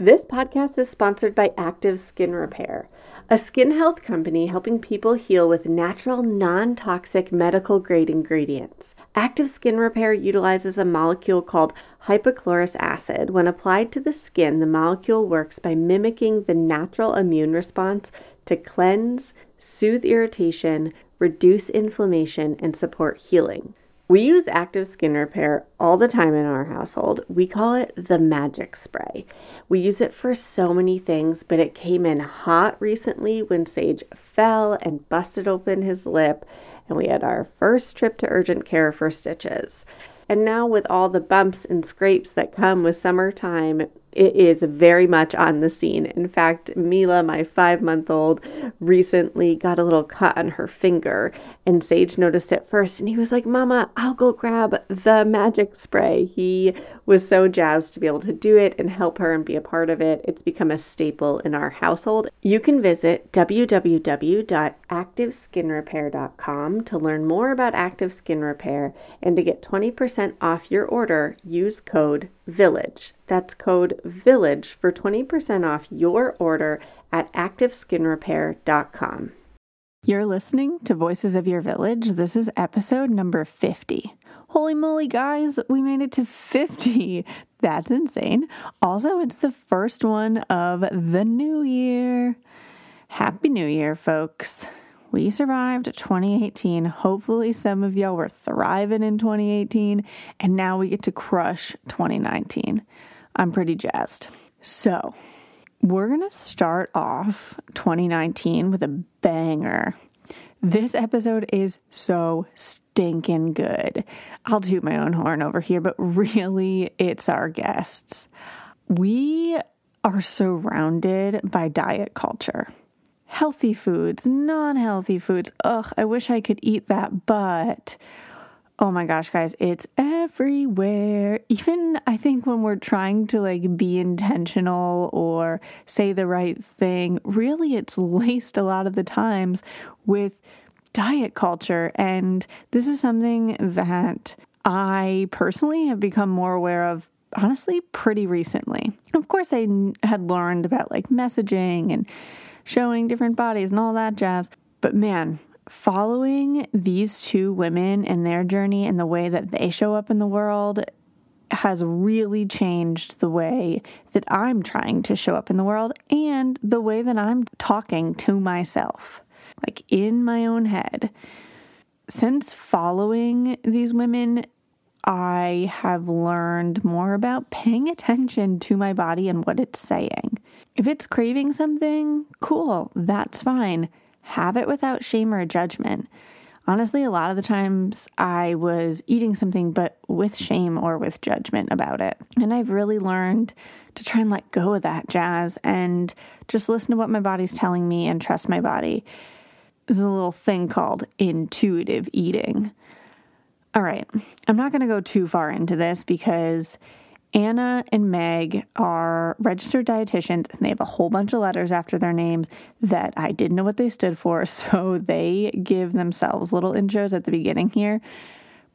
This podcast is sponsored by Active Skin Repair, a skin health company helping people heal with natural, non toxic medical grade ingredients. Active Skin Repair utilizes a molecule called hypochlorous acid. When applied to the skin, the molecule works by mimicking the natural immune response to cleanse, soothe irritation, reduce inflammation, and support healing. We use active skin repair all the time in our household. We call it the magic spray. We use it for so many things, but it came in hot recently when Sage fell and busted open his lip, and we had our first trip to urgent care for stitches. And now, with all the bumps and scrapes that come with summertime, it is very much on the scene. In fact, Mila, my five month old, recently got a little cut on her finger, and Sage noticed it first, and he was like, Mama, I'll go grab the magic spray. He was so jazzed to be able to do it and help her and be a part of it. It's become a staple in our household. You can visit www.activeskinrepair.com to learn more about active skin repair and to get 20% off your order, use code VILLAGE. That's code VILLAGE for 20% off your order at activeskinrepair.com. You're listening to Voices of Your Village. This is episode number 50. Holy moly, guys, we made it to 50. That's insane. Also, it's the first one of the new year. Happy New Year, folks. We survived 2018. Hopefully, some of y'all were thriving in 2018, and now we get to crush 2019. I'm pretty jazzed. So, we're going to start off 2019 with a banger. This episode is so stinking good. I'll toot my own horn over here, but really, it's our guests. We are surrounded by diet culture healthy foods, non healthy foods. Ugh, I wish I could eat that, but oh my gosh, guys, it's everywhere. Even I think when we're trying to like be intentional or say the right thing, really it's laced a lot of the times with diet culture. And this is something that I personally have become more aware of honestly pretty recently. Of course, I had learned about like messaging and showing different bodies and all that jazz. But man, following these two women and their journey and the way that they show up in the world has really changed the way that I'm trying to show up in the world and the way that I'm talking to myself, like in my own head. Since following these women, I have learned more about paying attention to my body and what it's saying. If it's craving something, cool, that's fine. Have it without shame or judgment. Honestly, a lot of the times I was eating something, but with shame or with judgment about it. And I've really learned to try and let go of that jazz and just listen to what my body's telling me and trust my body. There's a little thing called intuitive eating. All right, I'm not going to go too far into this because Anna and Meg are registered dietitians and they have a whole bunch of letters after their names that I didn't know what they stood for. So they give themselves little intros at the beginning here.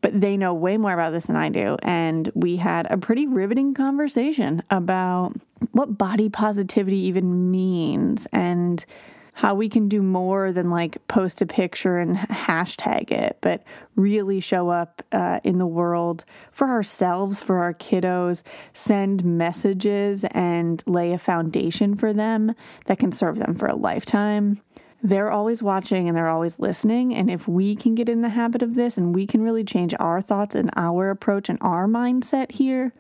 But they know way more about this than I do. And we had a pretty riveting conversation about what body positivity even means and how we can do more than like post a picture and hashtag it, but really show up uh, in the world for ourselves, for our kiddos, send messages and lay a foundation for them that can serve them for a lifetime. They're always watching and they're always listening. And if we can get in the habit of this and we can really change our thoughts and our approach and our mindset here,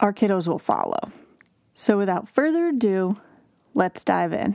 our kiddos will follow. So without further ado, let's dive in.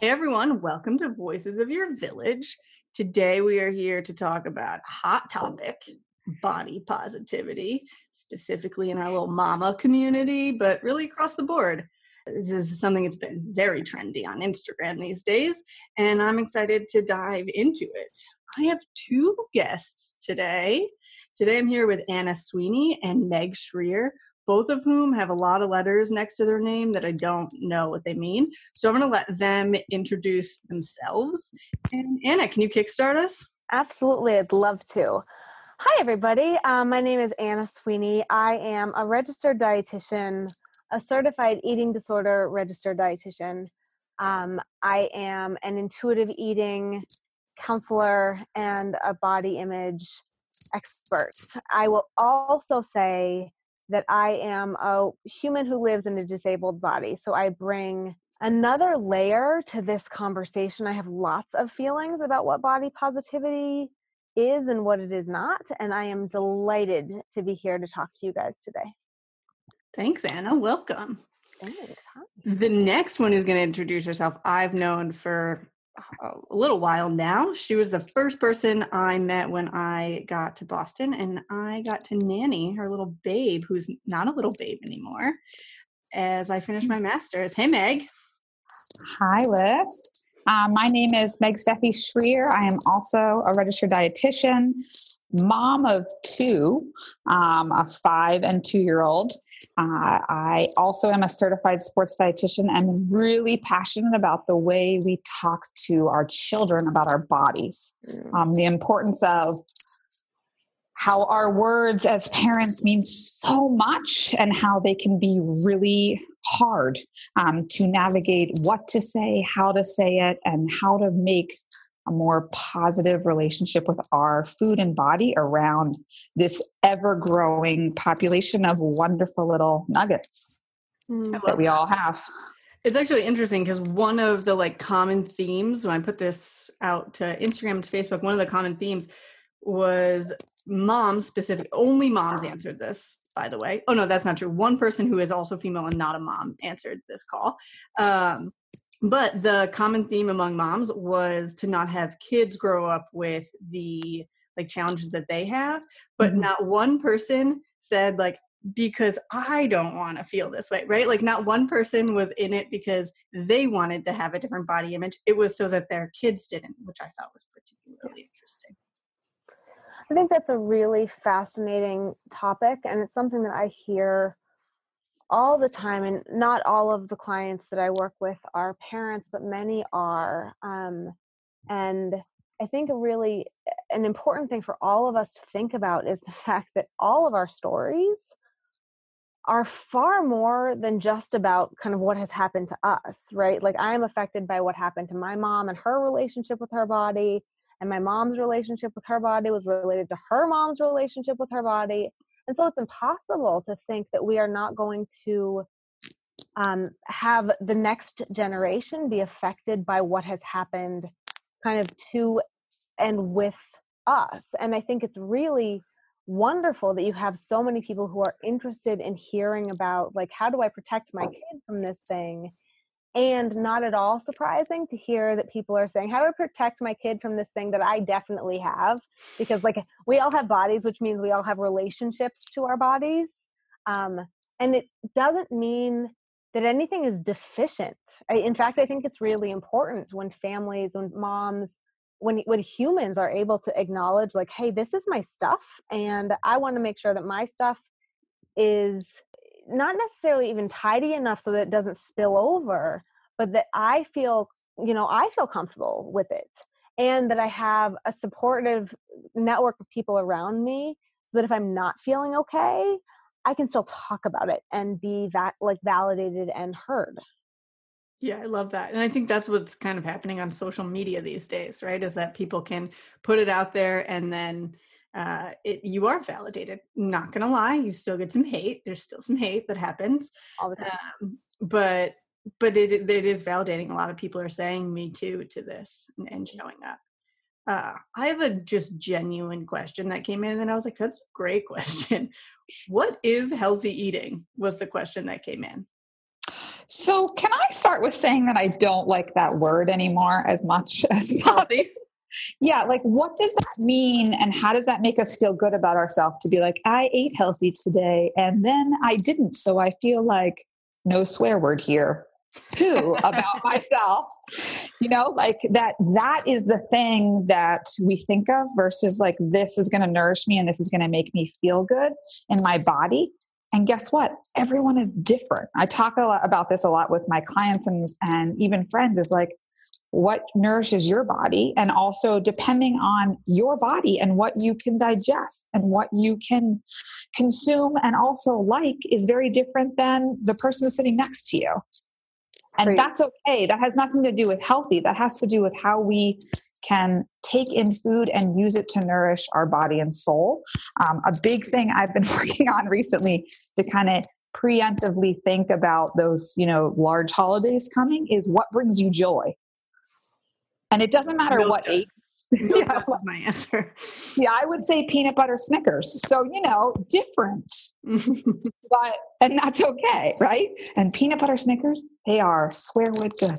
Hey everyone, welcome to Voices of Your Village. Today, we are here to talk about hot topic body positivity, specifically in our little mama community, but really across the board. This is something that's been very trendy on Instagram these days, and I'm excited to dive into it. I have two guests today. Today I'm here with Anna Sweeney and Meg Schrier, both of whom have a lot of letters next to their name that I don't know what they mean. So I'm going to let them introduce themselves. And Anna, can you kickstart us? Absolutely, I'd love to. Hi, everybody. Um, my name is Anna Sweeney. I am a registered dietitian, a certified eating disorder registered dietitian. Um, I am an intuitive eating counselor and a body image expert. I will also say that I am a human who lives in a disabled body. So I bring another layer to this conversation. I have lots of feelings about what body positivity is and what it is not. And I am delighted to be here to talk to you guys today. Thanks, Anna. Welcome. Thanks. Hi. The next one is going to introduce herself. I've known for a little while now. She was the first person I met when I got to Boston, and I got to nanny her little babe, who's not a little babe anymore, as I finished my master's. Hey, Meg. Hi, Liz. Um, my name is Meg Steffey Schrier. I am also a registered dietitian, mom of two, um, a five and two year old. Uh, I also am a certified sports dietitian and really passionate about the way we talk to our children about our bodies, mm. um, the importance of how our words as parents mean so much and how they can be really hard um, to navigate what to say, how to say it, and how to make a more positive relationship with our food and body around this ever growing population of wonderful little nuggets mm, that we all have. It's actually interesting because one of the like common themes when I put this out to Instagram to Facebook, one of the common themes was moms specific only moms answered this by the way. Oh no that's not true. One person who is also female and not a mom answered this call. Um, but the common theme among moms was to not have kids grow up with the like challenges that they have. But mm-hmm. not one person said like because i don't want to feel this way right? Like not one person was in it because they wanted to have a different body image. It was so that their kids didn't which i thought was particularly interesting. I think that's a really fascinating topic, and it's something that I hear all the time. And not all of the clients that I work with are parents, but many are. Um, and I think a really an important thing for all of us to think about is the fact that all of our stories are far more than just about kind of what has happened to us, right? Like I am affected by what happened to my mom and her relationship with her body and my mom's relationship with her body was related to her mom's relationship with her body and so it's impossible to think that we are not going to um, have the next generation be affected by what has happened kind of to and with us. And i think it's really wonderful that you have so many people who are interested in hearing about like how do i protect my kid from this thing and not at all surprising to hear that people are saying how do i protect my kid from this thing that i definitely have because like we all have bodies which means we all have relationships to our bodies um, and it doesn't mean that anything is deficient. I, in fact i think it's really important when families when moms when when humans are able to acknowledge like hey this is my stuff and i want to make sure that my stuff is not necessarily even tidy enough so that it doesn't spill over, but that I feel, you know, I feel comfortable with it and that I have a supportive network of people around me so that if I'm not feeling okay, I can still talk about it and be that like validated and heard. Yeah, I love that. And I think that's what's kind of happening on social media these days, right? Is that people can put it out there and then uh, it, you are validated. Not gonna lie, you still get some hate. There's still some hate that happens all the time. Um, but but it it is validating. A lot of people are saying me too to this and, and showing up. Uh, I have a just genuine question that came in, and I was like, "That's a great question. what is healthy eating?" Was the question that came in. So, can I start with saying that I don't like that word anymore as much as healthy? Yeah, like what does that mean and how does that make us feel good about ourselves to be like, I ate healthy today and then I didn't. So I feel like no swear word here too about myself. You know, like that that is the thing that we think of versus like this is going to nourish me and this is going to make me feel good in my body. And guess what? Everyone is different. I talk a lot about this a lot with my clients and and even friends is like what nourishes your body and also depending on your body and what you can digest and what you can consume and also like is very different than the person sitting next to you. And Great. that's okay. That has nothing to do with healthy. That has to do with how we can take in food and use it to nourish our body and soul. Um, a big thing i've been working on recently to kind of preemptively think about those you know large holidays coming is what brings you joy and it doesn't matter Milk what age. yeah. my answer. Yeah, I would say peanut butter Snickers. So, you know, different. but and that's okay, right? And peanut butter Snickers, they are swear swearwood good.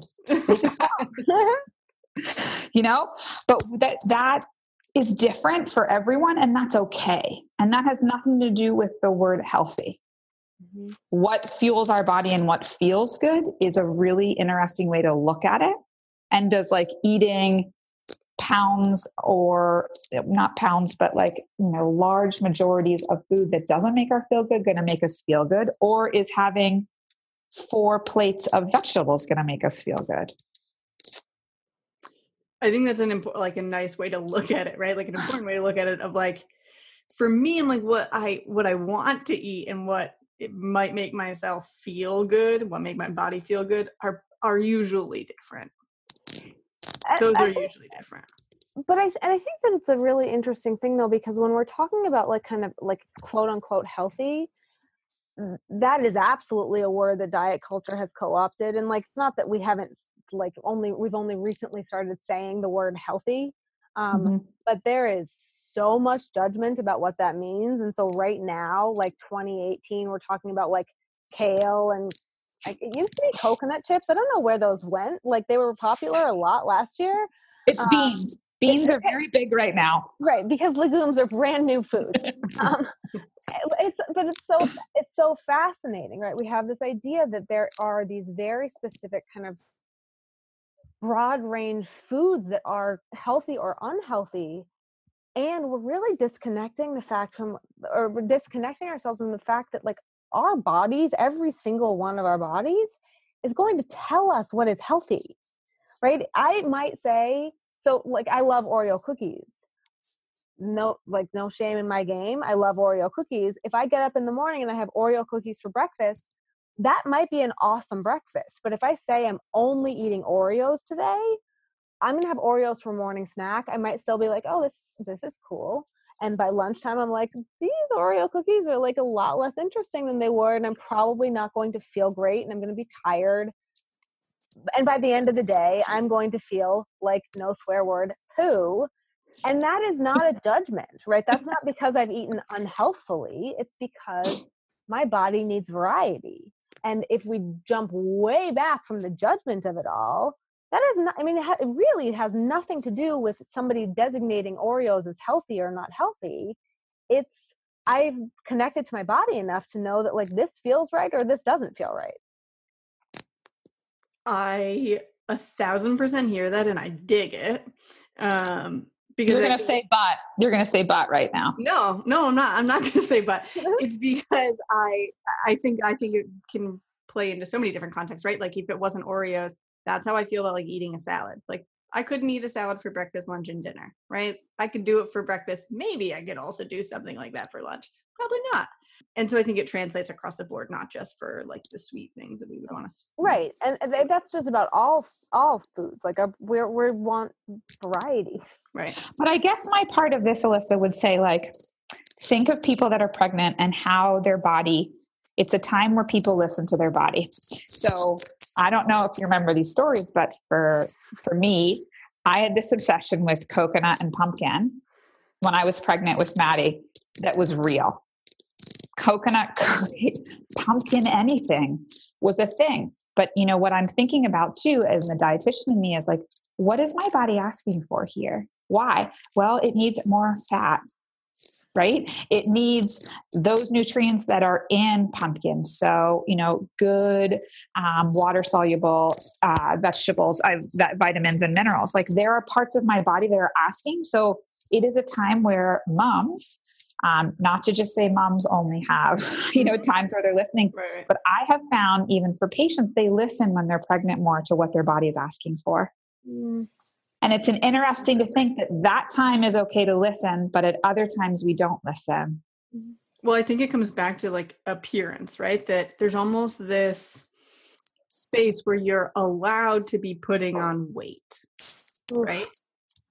you know, but that that is different for everyone and that's okay. And that has nothing to do with the word healthy. Mm-hmm. What fuels our body and what feels good is a really interesting way to look at it and does like eating pounds or not pounds but like you know large majorities of food that doesn't make our feel good going to make us feel good or is having four plates of vegetables going to make us feel good? I think that's an important like a nice way to look at it right? Like an important way to look at it of like for me and like what i what i want to eat and what it might make myself feel good what make my body feel good are are usually different those are usually different but I and I think that it's a really interesting thing though because when we're talking about like kind of like quote unquote healthy, that is absolutely a word that diet culture has co-opted and like it's not that we haven't like only we've only recently started saying the word healthy um mm-hmm. but there is so much judgment about what that means and so right now like 2018 we're talking about like kale and like it used to be coconut chips. I don't know where those went. Like they were popular a lot last year. It's um, beans. Beans are very big right now. Right, because legumes are brand new foods. um, it's but it's so it's so fascinating, right? We have this idea that there are these very specific kind of broad range foods that are healthy or unhealthy and we're really disconnecting the fact from or we're disconnecting ourselves from the fact that like our bodies, every single one of our bodies, is going to tell us what is healthy, right? I might say, so like, I love Oreo cookies. No, like, no shame in my game. I love Oreo cookies. If I get up in the morning and I have Oreo cookies for breakfast, that might be an awesome breakfast. But if I say I'm only eating Oreos today, I'm gonna have Oreos for morning snack. I might still be like, oh, this this is cool. And by lunchtime, I'm like, these Oreo cookies are like a lot less interesting than they were, and I'm probably not going to feel great, and I'm to be tired. And by the end of the day, I'm going to feel like no swear word poo. And that is not a judgment, right? That's not because I've eaten unhealthfully. It's because my body needs variety. And if we jump way back from the judgment of it all, that is not i mean it, ha- it really has nothing to do with somebody designating oreos as healthy or not healthy. It's i've connected to my body enough to know that like this feels right or this doesn't feel right. I a thousand percent hear that and i dig it um because you're gonna I, say but. You're gonna say but right now. No no i'm not i'm not gonna say but. It's because i i think i think it can play into so many different contexts right? Like if it wasn't oreos that's how I feel about like eating a salad. Like I couldn't eat a salad for breakfast, lunch, and dinner, right? I could do it for breakfast. Maybe I could also do something like that for lunch. Probably not. And so I think it translates across the board, not just for like the sweet things that we would want to. Right, and, and that's just about all all foods. Like um, we we want variety. Right. But I guess my part of this, Alyssa, would say like, think of people that are pregnant and how their body it's a time where people listen to their body. So I don't know if you remember these stories, but for for me, I had this obsession with coconut and pumpkin when I was pregnant with Maddie that was real. Coconut, pumpkin, anything was a thing. But you know what I'm thinking about too, as the dietitian in me, is like, what is my body asking for here? Why? Well, it needs more fat, right? It needs those nutrients that are in pumpkin. So, you know, good um, water soluble uh, vegetables, uh, that vitamins and minerals. Like there are parts of my body that are asking. So it is a time where moms, um, not to just say moms only have, you know, times where they're listening, right. but I have found even for patients, they listen when they're pregnant more to what their body is asking for. Mm. And it's an interesting to think that that time is okay to listen, but at other times we don't listen. Mm-hmm. Well, I think it comes back to like appearance, right? That there's almost this space where you're allowed to be putting on weight, right?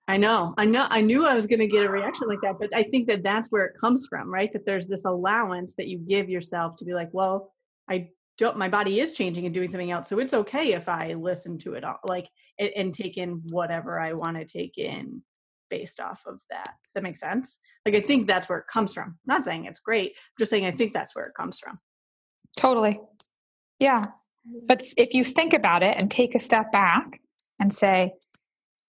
I know, I know, I knew I was going to get a reaction like that, but I think that that's where it comes from, right? That there's this allowance that you give yourself to be like, well, I don't, my body is changing and doing something else, so it's okay if I listen to it all. Like, and, and take in whatever I want to take in based off of that. Does that make sense? Like I think that's where it comes from. I'm not saying it's great. I'm just saying I think that's where it comes from. Totally. Yeah. But mm-hmm. if you think about it and take a step back and say,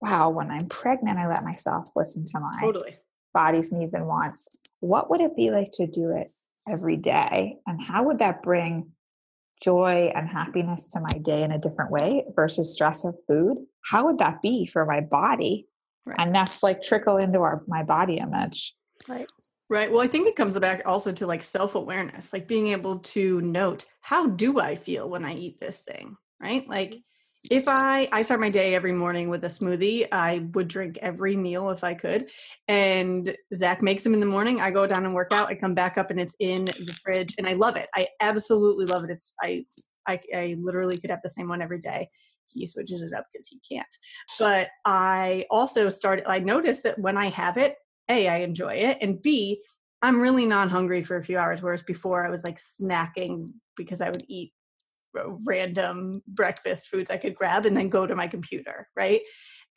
wow, when I'm pregnant, I let myself listen to my totally. body's needs and wants. What would it be like to do it every day? And how would that bring joy and happiness to my day in a different way versus stress of food how would that be for my body? Right. and that's like trickle into our my body image. Right. Right well i think it comes back also to like self-awareness like being able to note how do i feel when i eat this thing? Right? Like if I I start my day every morning with a smoothie, I would drink every meal if I could. And Zach makes them in the morning. I go down and work out. I come back up and it's in the fridge, and I love it. I absolutely love it. It's I I, I literally could have the same one every day. He switches it up because he can't. But I also started. I noticed that when I have it, a I enjoy it, and b I'm really not hungry for a few hours. Whereas before I was like snacking because I would eat random breakfast foods I could grab and then go to my computer, right?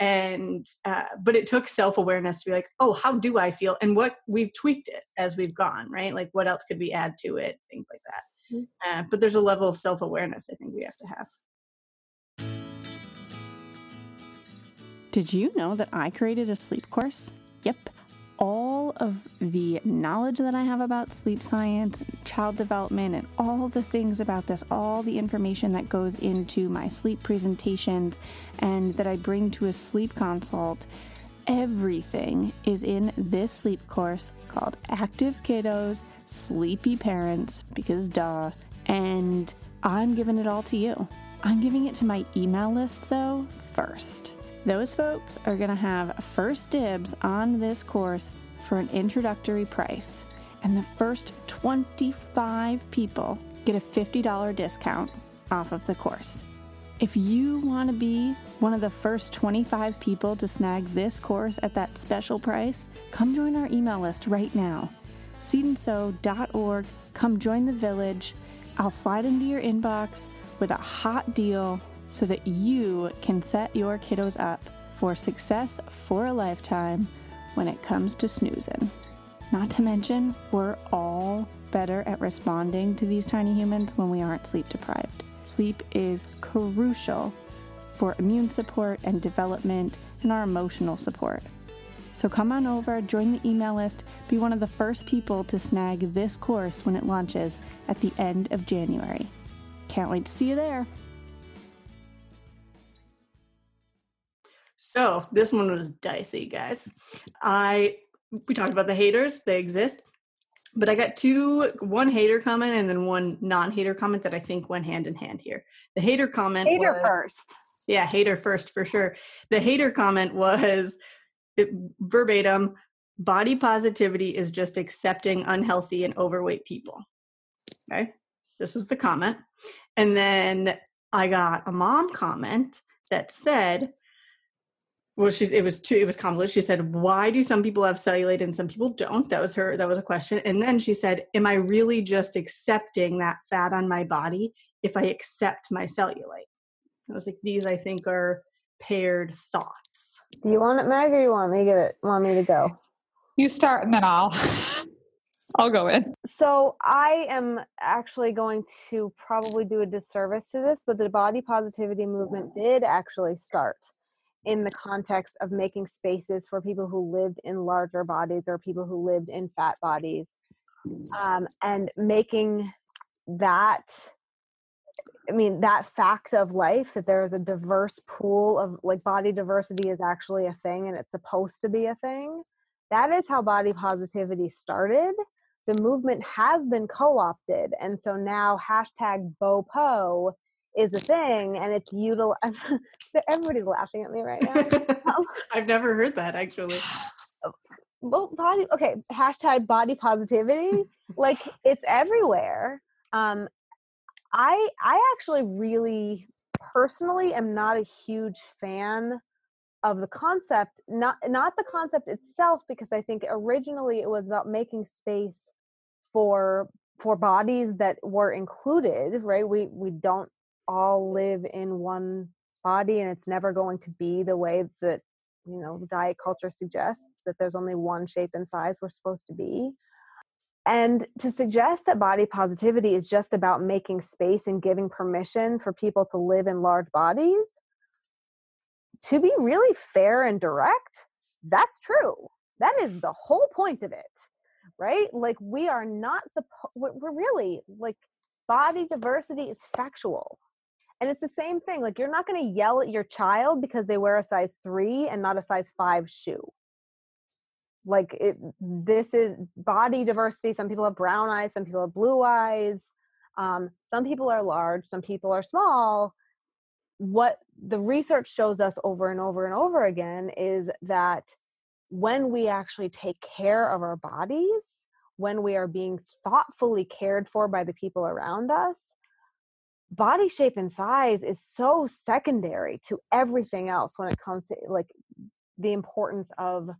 And uh, but it took self awareness to be like, oh, how do I feel? And what we've tweaked it as we've gone, right? Like what else could we add to it? Things like that. Mm-hmm. Uh, but there's a level of self awareness I think we have to have. Did you know that I created a sleep course? Yep all of the knowledge that I have about sleep science, child development, and all the things about this, all the information that goes into my sleep presentations and that I bring to a sleep consult, everything is in this sleep course called Active Kiddos, Sleepy Parents, because duh. And I'm giving it all to you. I'm giving it to my email list though first. Those folks are going to have first dibs on this course for an introductory price, and the first 25 people get a $50 discount off of the course. If you want to be one of the first 25 people to snag this course at that special price, come join our email list right now. seedandsew.org. Come join the village. I'll slide into your inbox with a hot deal so that you can set your kiddos up for success for a lifetime when it comes to snoozing. Not to mention, we're all better at responding to these tiny humans when we aren't sleep deprived. Sleep is crucial for immune support and development and our emotional support. So come on over, join the email list, be one of the first people to snag this course when it launches at the end of January. Can't wait to see you there. So this one was dicey, guys. I we talked about the haters; they exist, but I got two, one hater comment and then one non-hater comment that I think went hand in hand here. The hater comment, hater was, first, yeah, hater first for sure. The hater comment was it, verbatim: "Body positivity is just accepting unhealthy and overweight people." Okay, this was the comment, and then I got a mom comment that said well she it was too it was convoluted. She said why do some people have cellulite and some people don't? That was her that was a question. And then she said am i really just accepting that fat on my body if i accept my cellulite? I was like these i think are paired thoughts. Do you want it meg or you want me to get it want me to go? You start and then i'll I'll go in. So I am actually going to probably do a disservice to this, but the body positivity movement did actually start in the context of making spaces for people who lived in larger bodies or people who lived in fat bodies um, and making that I mean, that fact of life that there is a diverse pool of like body diversity is actually a thing and it's supposed to be a thing. That is how body positivity started. The movement has been co opted. And so now hashtag BOPO is a thing and it's utilized. Everybody's laughing at me right now. I've never heard that actually. Well, body, okay, hashtag body positivity. like it's everywhere. Um, I I actually really personally am not a huge fan of the concept not not the concept itself because I think originally it was about making space for for bodies that were included right we we don't all live in one body and it's never going to be the way that you know diet culture suggests that there's only one shape and size we're supposed to be and to suggest that body positivity is just about making space and giving permission for people to live in large bodies, to be really fair and direct, that's true. That is the whole point of it, right? Like, we are not supposed, we're really like, body diversity is factual. And it's the same thing. Like, you're not going to yell at your child because they wear a size three and not a size five shoe like it this is body diversity some people have brown eyes some people have blue eyes um, some people are large some people are small what the research shows us over and over and over again is that when we actually take care of our bodies when we are being thoughtfully cared for by the people around us body shape and size is so secondary to everything else when it comes to like the importance of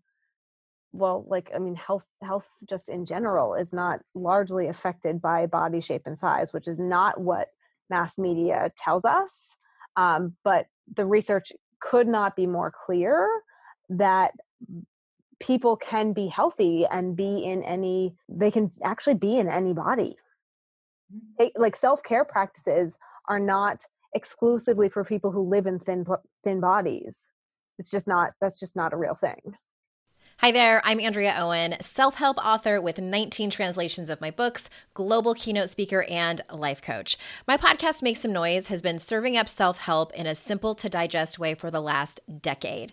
well like i mean health health just in general is not largely affected by body shape and size which is not what mass media tells us um, but the research could not be more clear that people can be healthy and be in any they can actually be in any body Mm-hmm. they, like self-care practices are not exclusively for people who live in thin thin bodies it's just not that's just not a real thing Hi there, I'm Andrea Owen, self help author with 19 translations of my books, global keynote speaker, and life coach. My podcast, Make Some Noise, has been serving up self help in a simple to digest way for the last decade.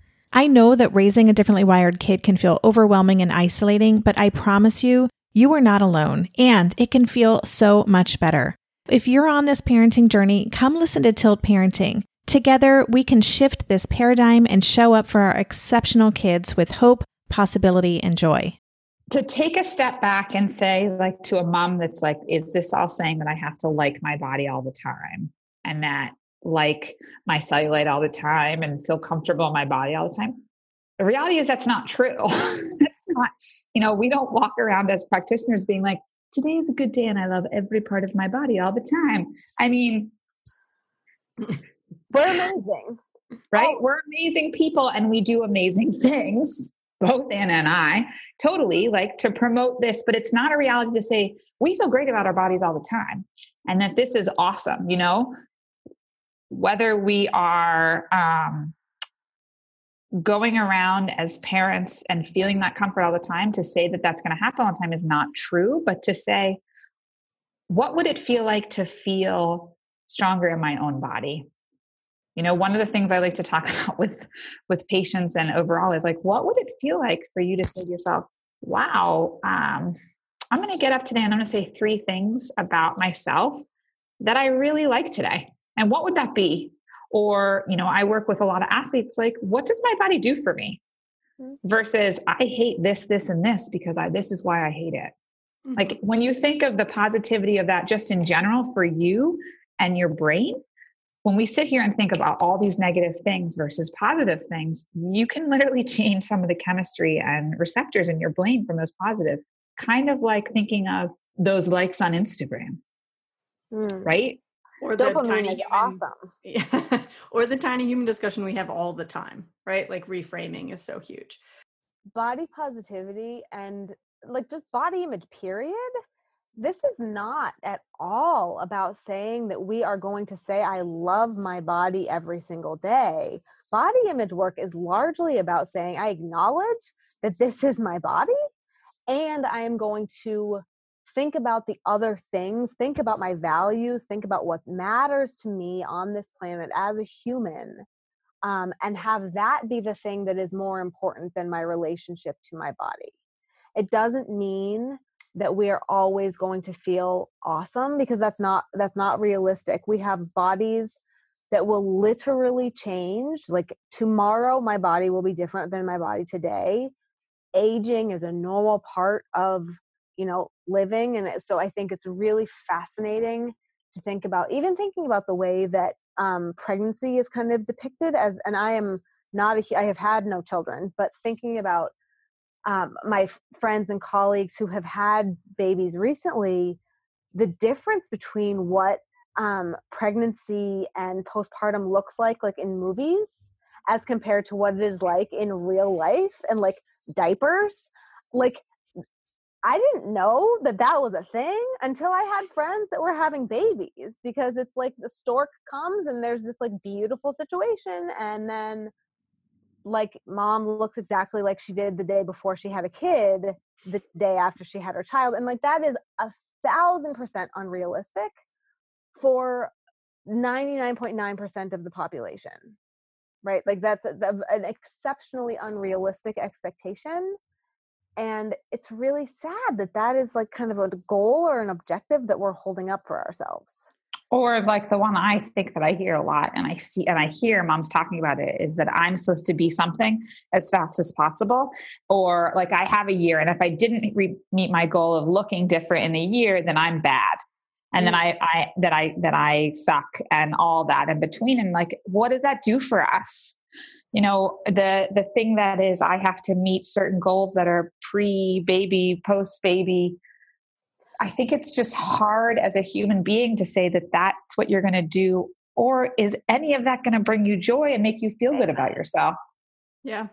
I know that raising a differently wired kid can feel overwhelming and isolating, but I promise you, you are not alone, and it can feel so much better. If you're on this parenting journey, come listen to Tilt Parenting. Together, we can shift this paradigm and show up for our exceptional kids with hope, possibility, and joy. To take a step back and say, like, to a mom that's like, is this all saying that I have to like my body all the time? And that like my cellulite all the time and feel comfortable in my body all the time. the reality is that's not true. that's not, you know, we don't walk around as practitioners being like, today is a good day and I love every part of my body all the time. I mean, we're amazing. Oh. Right? Oh. We're amazing people and we do amazing things, both Anna and I, totally like to promote this, but it's not a reality to say we feel great about our bodies all the time and that this is awesome, you know? Whether we are um, going around as parents and feeling that comfort all the time to say that that's going to happen all the time is not true, but to say, what would it feel like to feel stronger in my own body? You know, one of the things I like to talk about with with patients and overall is like, what would it feel like for you to say to yourself, "Wow, um, I'm going to get up today and I'm going to say three things about myself that I really like today." And what would that be? or you know i work with a lot of athletes like what does my body do for me mm-hmm. versus i hate this this and this because i this is why i hate it mm-hmm. like when you think of the positivity of that just in general for you and your brain when we sit here and think about all these negative things versus positive things you can literally change some of the chemistry and receptors in your brain from those positive kind of like thinking of those likes on instagram mm. right or the Dopamine tiny human, awesome. Yeah, or the tiny human discussion we have all the time, right? Like reframing is so huge. Body positivity and like just body image period this is not at all about saying that we are going to say, I love my body every single day. Body image work is largely about saying, I acknowledge that this is my body and I am going to think about the other things, think about my values, think about what matters to me on this planet as a human, um, and have that be the thing that is more important than my relationship to my body. It doesn't mean that we are always going to feel awesome because that's not that's not realistic. We have bodies that will literally change. Like tomorrow my body will be different than my body today. Aging is a normal part of you know living and so i think it's really fascinating to think about even thinking about the way that um, pregnancy is kind of depicted as and i am not a i have had no children but thinking about um, my friends and colleagues who have had babies recently the difference between what um, pregnancy and postpartum looks like like in movies as compared to what it is like in real life and like diapers like I didn't know that that was a thing until I had friends that were having babies because it's like the stork comes and there's this like beautiful situation and then like mom looks exactly like she did the day before she had a kid the day after she had her child and like that is a thousand percent unrealistic for 99.9% of the population right? Like that's a, an exceptionally unrealistic expectation and it's really sad that that is like kind of a goal or an objective that we're holding up for ourselves. Or like the one i think that i hear a lot and i see and i hear moms talking about it is that i'm supposed to be something as fast as possible or like i have a year and if i didn't re- meet my goal of looking different in a year then i'm bad. And then mm. I, I that i that i suck and all that in between and like what does that do for us you know the the thing that is i have to meet certain goals that are pre baby post baby i think it's just hard as a human being to say that that's what you're going to do or is any of that going to bring you joy and make you feel good about yourself? Yeah.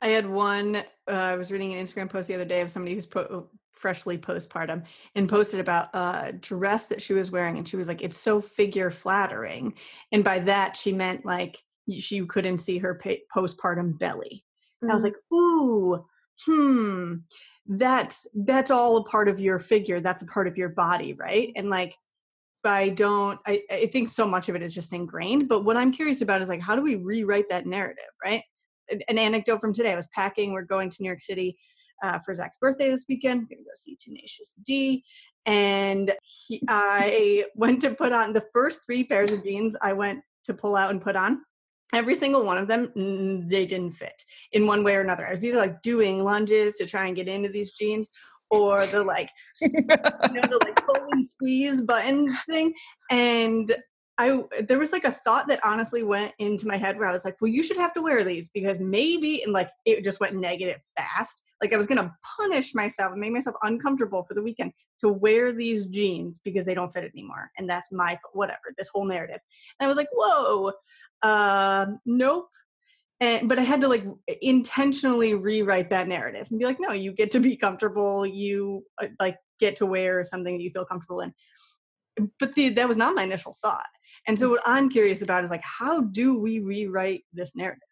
I had one uh, i was reading an instagram post the other day of somebody who's po- freshly postpartum and posted about a dress that she was wearing and she was like it's so figure flattering. And by that she meant like she couldn't see her postpartum belly. Mm-hmm. I was mm. like, ooh, hmm, that's that's all a part of your figure. That's a part of your body, right? And like, I don't. I, I think so much of it is just ingrained. But what I'm curious about is like, how do we rewrite that narrative, right? An, an anecdote from today. I was packing. We're going to New York City uh, for Zach's birthday this weekend. We're gonna go see Tenacious D. And he, I went to put on the first three pairs of jeans I went to pull out and put on every single one of them mm, they didn't fit in one way or another i was either like doing lunges to try and get into these jeans or the like you know the like pull and squeeze button thing and I there was like a thought that honestly went into my head where I was like, well, you should have to wear these because maybe and like it just went negative fast. Like I was gonna punish myself and make myself uncomfortable for the weekend to wear these jeans because they don't fit anymore. And that's my whatever, this whole narrative. And I was like, whoa, uh, nope. And but I had to like intentionally rewrite that narrative and be like, no, you get to be comfortable, you uh, like get to wear something that you feel comfortable in but the, that was not my initial thought and so what I'm curious about is like how do we rewrite this narrative?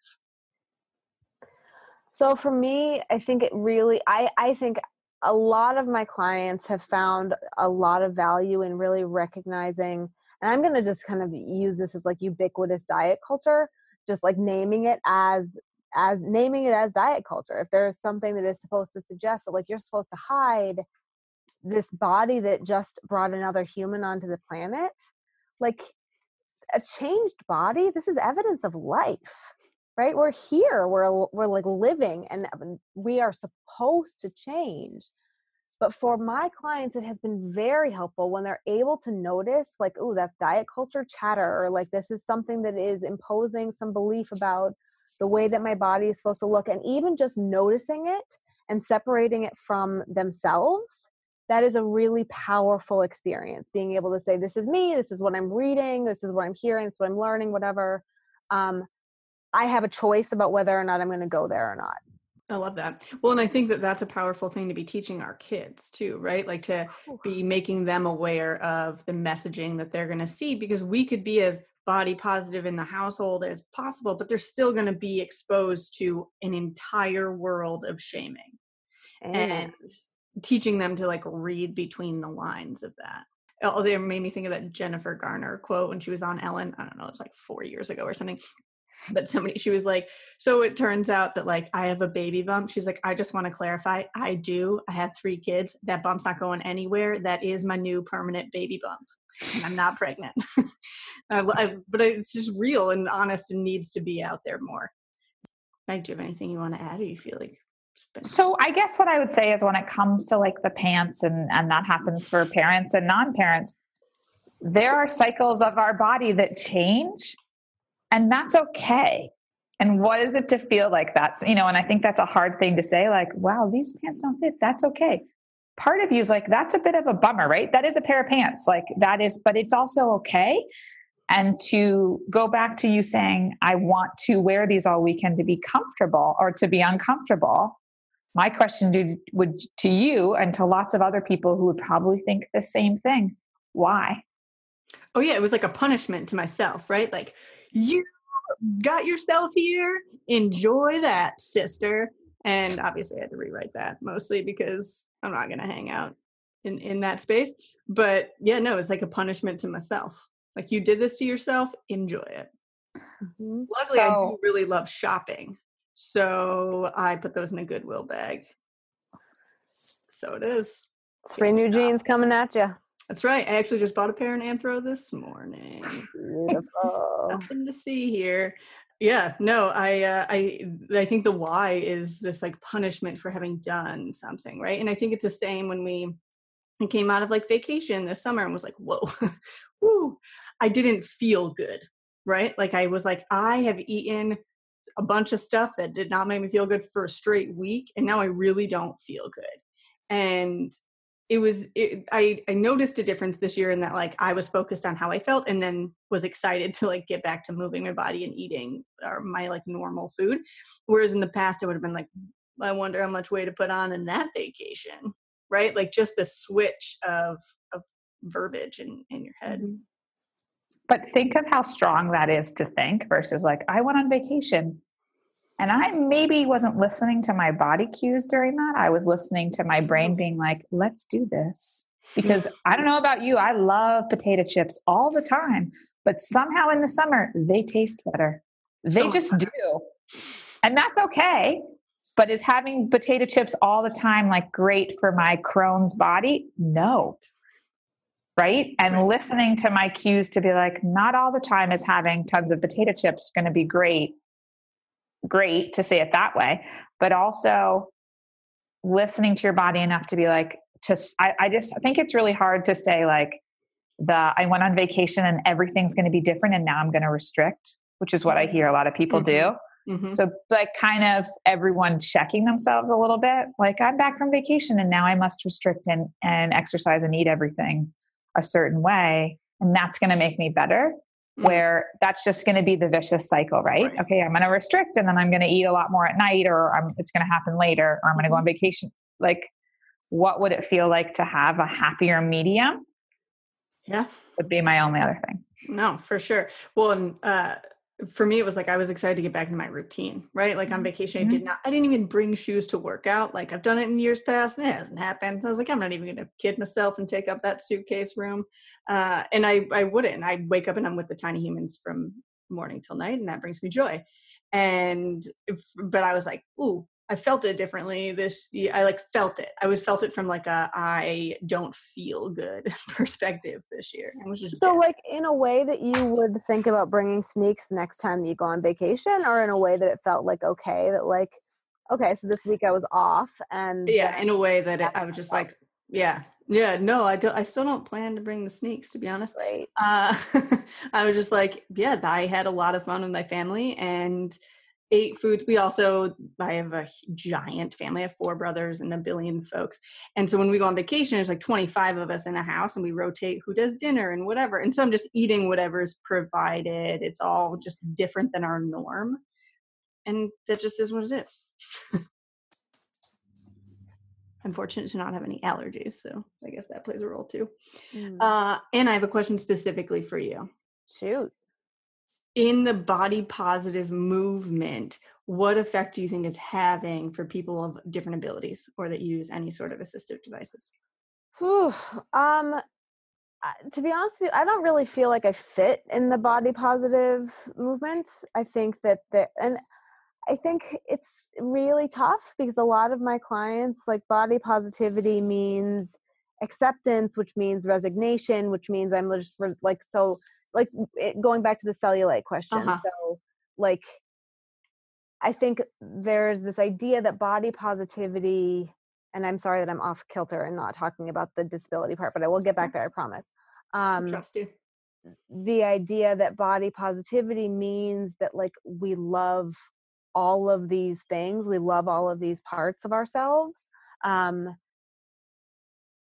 So for me, I think it really I I think a lot of my clients have found a lot of value in really recognizing and I'm going to just kind of use this as like ubiquitous diet culture, just like naming it as as naming it as diet culture. If there's something that is supposed to suggest that like you're supposed to hide this body that just brought another human onto the planet, like a changed body this is evidence of life right? We're here. We're we're like living and um, we are supposed to change but for my clients it has been very helpful when they're able to notice like oh that's diet culture chatter or like this is something that is imposing some belief about the way that my body is supposed to look and even just noticing it and separating it from themselves that is a really powerful experience being able to say this is me this is what i'm reading this is what i'm hearing this is what i'm learning whatever um, i have a choice about whether or not i'm going to go there or not I love that. Well, and I think that that's a powerful thing to be teaching our kids too, right? Like to be making them aware of the messaging that they're going to see because we could be as body positive in the household as possible, but they're still going to be exposed to an entire world of shaming. And oh. teaching them to like read between the lines of that. Oh, it made me think of that Jennifer Garner quote when she was on Ellen. I don't know, it's like four years ago or something. But somebody, she was like, So it turns out that like I have a baby bump. She's like, I just want to clarify. I do. I have three kids. That bump's not going anywhere. That is my new permanent baby bump. And I'm not pregnant. I, but it's just real and honest and needs to be out there more. Meg, do you have anything you want to add or you feel like so I guess what I would say is when it comes to like the pants and and that happens for parents and non-parents, there are cycles of our body that change and that's okay. And what is it to feel like that's, you know, and I think that's a hard thing to say like, wow, these pants don't fit. That's okay. Part of you is like that's a bit of a bummer, right? That is a pair of pants. Like that is but it's also okay and to go back to you saying i want to wear these all weekend to be comfortable or to be uncomfortable my question to, would to you and to lots of other people who would probably think the same thing why oh yeah it was like a punishment to myself right like you got yourself here enjoy that sister and obviously i had to rewrite that mostly because i'm not going to hang out in in that space but yeah no it's like a punishment to myself like you did this to yourself enjoy it mm-hmm. luckily so, i do really love shopping so I put those in a Goodwill bag. So it is. Free new jeans coming at you. That's right. I actually just bought a pair in Anthro this morning. Beautiful. Nothing to see here. Yeah, no, I, uh, I, I think the why is this like punishment for having done something, right? And I think it's the same when we came out of like vacation this summer and was like, whoa, whoo, I didn't feel good, right? Like I was like, I have eaten a bunch of stuff that did not make me feel good for a straight week and now i really don't feel good and it was it, I, I noticed a difference this year in that like i was focused on how i felt and then was excited to like get back to moving my body and eating or my like normal food. Whereas in the past i would have been like i wonder how much weight to put on in that vacation right? Like just the switch of of verbiage in in your head. Mm-hmm. But think of how strong that is to think versus like, I went on vacation and I maybe wasn't listening to my body cues during that. I was listening to my brain being like, let's do this. Because I don't know about you, I love potato chips all the time, but somehow in the summer, they taste better. They just do. And that's okay. But is having potato chips all the time like great for my Crohn's body? No right? And right. listening to my cues to be like, not all the time is having tons of potato chips going to be great. Great to say it that way, but also listening to your body enough to be like, to, I, I just I think it's really hard to say, like, the I went on vacation and everything's going to be different and now I'm going to restrict, which is what I hear a lot of people Mhm. do. Mm-hmm. So, like, kind of everyone checking themselves a little bit. Like, I'm back from vacation and now I must restrict and, and exercise and eat everything a certain way. And that's going to make me better. Mm. Where that's just going to be the vicious cycle, right? Right. Okay, I'm going to restrict and then I'm going to eat a lot more at night or I'm, it's going to happen later or I'm going to go on vacation. Like, what would it feel like to have a happier medium? Yeah. Would be my only other thing. No, for sure. Well, and uh, for me, it was like I was excited to get back into my routine, right? Like on vacation, I did not, I didn't even bring shoes to work out. Like I've done it in years past and it hasn't happened. I was like, I'm not even going to kid myself and take up that suitcase room. Uh, and I, I wouldn't. I wake up and I'm with the tiny humans from morning till night, and that brings me joy. And, if, but I was like, ooh, I felt it differently this. I like felt it. I was felt it from like a I don't feel good perspective this year. I was just So, dead. like in a way that you would think about bringing sneaks next time you go on vacation, or in a way that it felt like okay, that like, okay, so this week I was off, and yeah in a way that it, i was just like yeah yeah no i don't i still don't plan to bring the sneaks to be honest right. uh i was just like yeah i had a lot of fun with my family and ate foods we also i have a giant family i have four brothers and a billion folks and so when we go on vacation there's like 25 of us in a house and we rotate who does dinner and whatever and so i'm just eating whatever's provided it's all just different than our norm and that just is what it is I'm fortunate to not have any allergies, so I guess that plays a role too. Mm. Uh, and I have a question specifically for you. Shoot. In the body positive movement, what effect do you think it's having for people of different abilities or that use any sort of assistive devices? Whew. Um, to be honest with you, I don't really feel like I fit in the body positive movement. I think that the and I think it's really tough because a lot of my clients like body positivity means acceptance, which means resignation, which means I'm just re- like so like it, going back to the cellulite question. Uh-huh. So like I think there's this idea that body positivity and I'm sorry that I'm off kilter and not talking about the disability part, but I will get back there, I promise. Um, Trust you. the idea that body positivity means that like we love all of these things, we love all of these parts of ourselves. Um,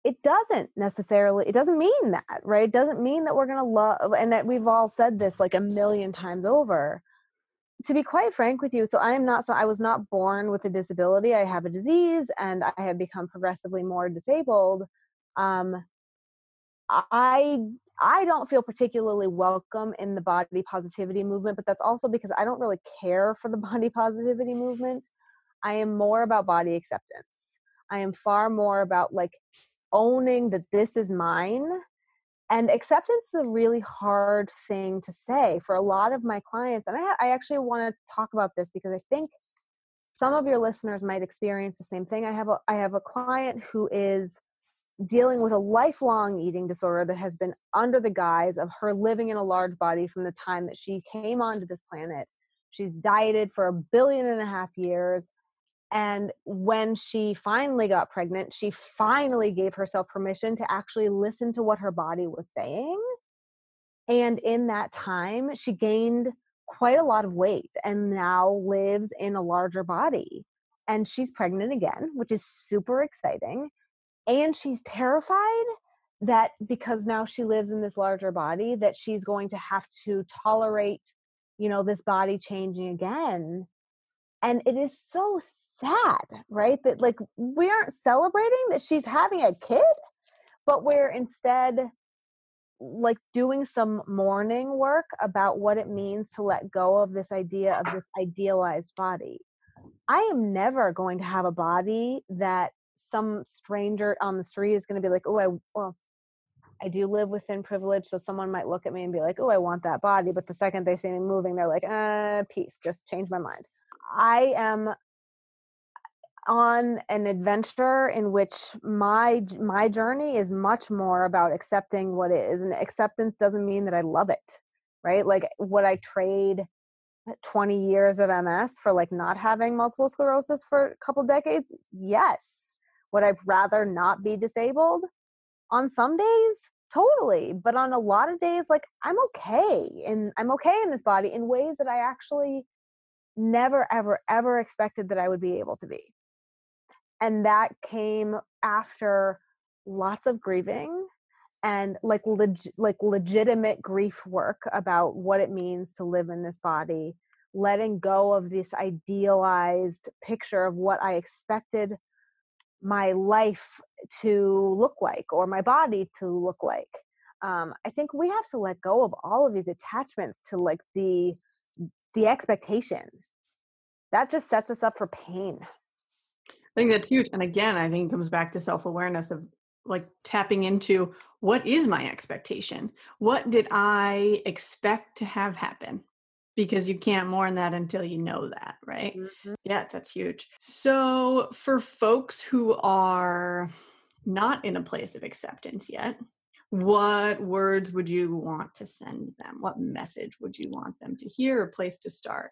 it doesn't necessarily it doesn't mean that right? It doesn't mean that we're going to love and that we've all said this like a million times over. To be quite frank with you so i am not so i was not born with a disability i have a disease and i have become progressively more disabled um i i don't feel particularly welcome in the body positivity movement but that's also because i don't really care for the body positivity movement. I am more about body acceptance. I am far more about like owning that this is mine. And acceptance is a really hard thing to say for a lot of my clients and i, I actually want to talk about this because i think some of your listeners might experience the same thing. I have a i have a client who is dealing with a lifelong eating disorder that has been under the guise of her living in a large body from the time that she came onto this planet. She's dieted for a billion and a half years and when she finally got pregnant, she finally gave herself permission to actually listen to what her body was saying. And in that time, she gained quite a lot of weight and now lives in a larger body. And she's pregnant again, which is super exciting. And she's terrified that because now she lives in this larger body, that she's going to have to tolerate, you know, this body changing again. And it is so sad, right? That like we aren't celebrating that she's having a kid, but we're instead like doing some mourning work about what it means to let go of this idea of this idealized body. I am never going to have a body that some stranger on the street is going to be like, "Oh, I well, I do live within privilege, so someone might look at me and be like, "Oh, I want that body," but the second they see me moving, they're like, "Uh, peace, just change my mind." I am on an adventure in which my my journey is much more about accepting what is and acceptance doesn't mean that I love it right? Like would I trade 20 years of MS for like not having multiple sclerosis for a couple decades? Yes. Would I rather not be disabled on some days? Totally. But on a lot of days like i'm okay and i'm okay in this body in ways that i actually never ever ever expected that i would be able to be and that came after lots of grieving and like leg- like legitimate grief work about what it means to live in this body letting go of this idealized picture of what i expected my life to look like or my body to look like. Um, i think we have to let go of all of these attachments to like the the expectation. That just sets us up for pain think that's huge. And again, I think it comes back to self awareness of like tapping into what is my expectation? What did I expect to have happen? Because you can't mourn that until you know that, right? Mm-hmm. Yeah, that's huge. So, for folks who are not in a place of acceptance yet, what words would you want to send them? What message would you want them to hear? A place to start?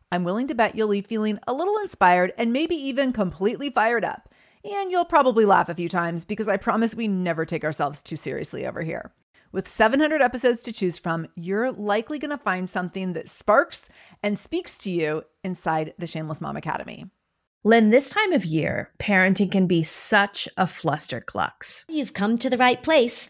I'm willing to bet you'll leave feeling a little inspired and maybe even completely fired up. And you'll probably laugh a few times because I promise we never take ourselves too seriously over here. With 700 episodes to choose from, you're likely going to find something that sparks and speaks to you inside the Shameless Mom Academy. Lynn, this time of year, parenting can be such a flusterclux. You've come to the right place.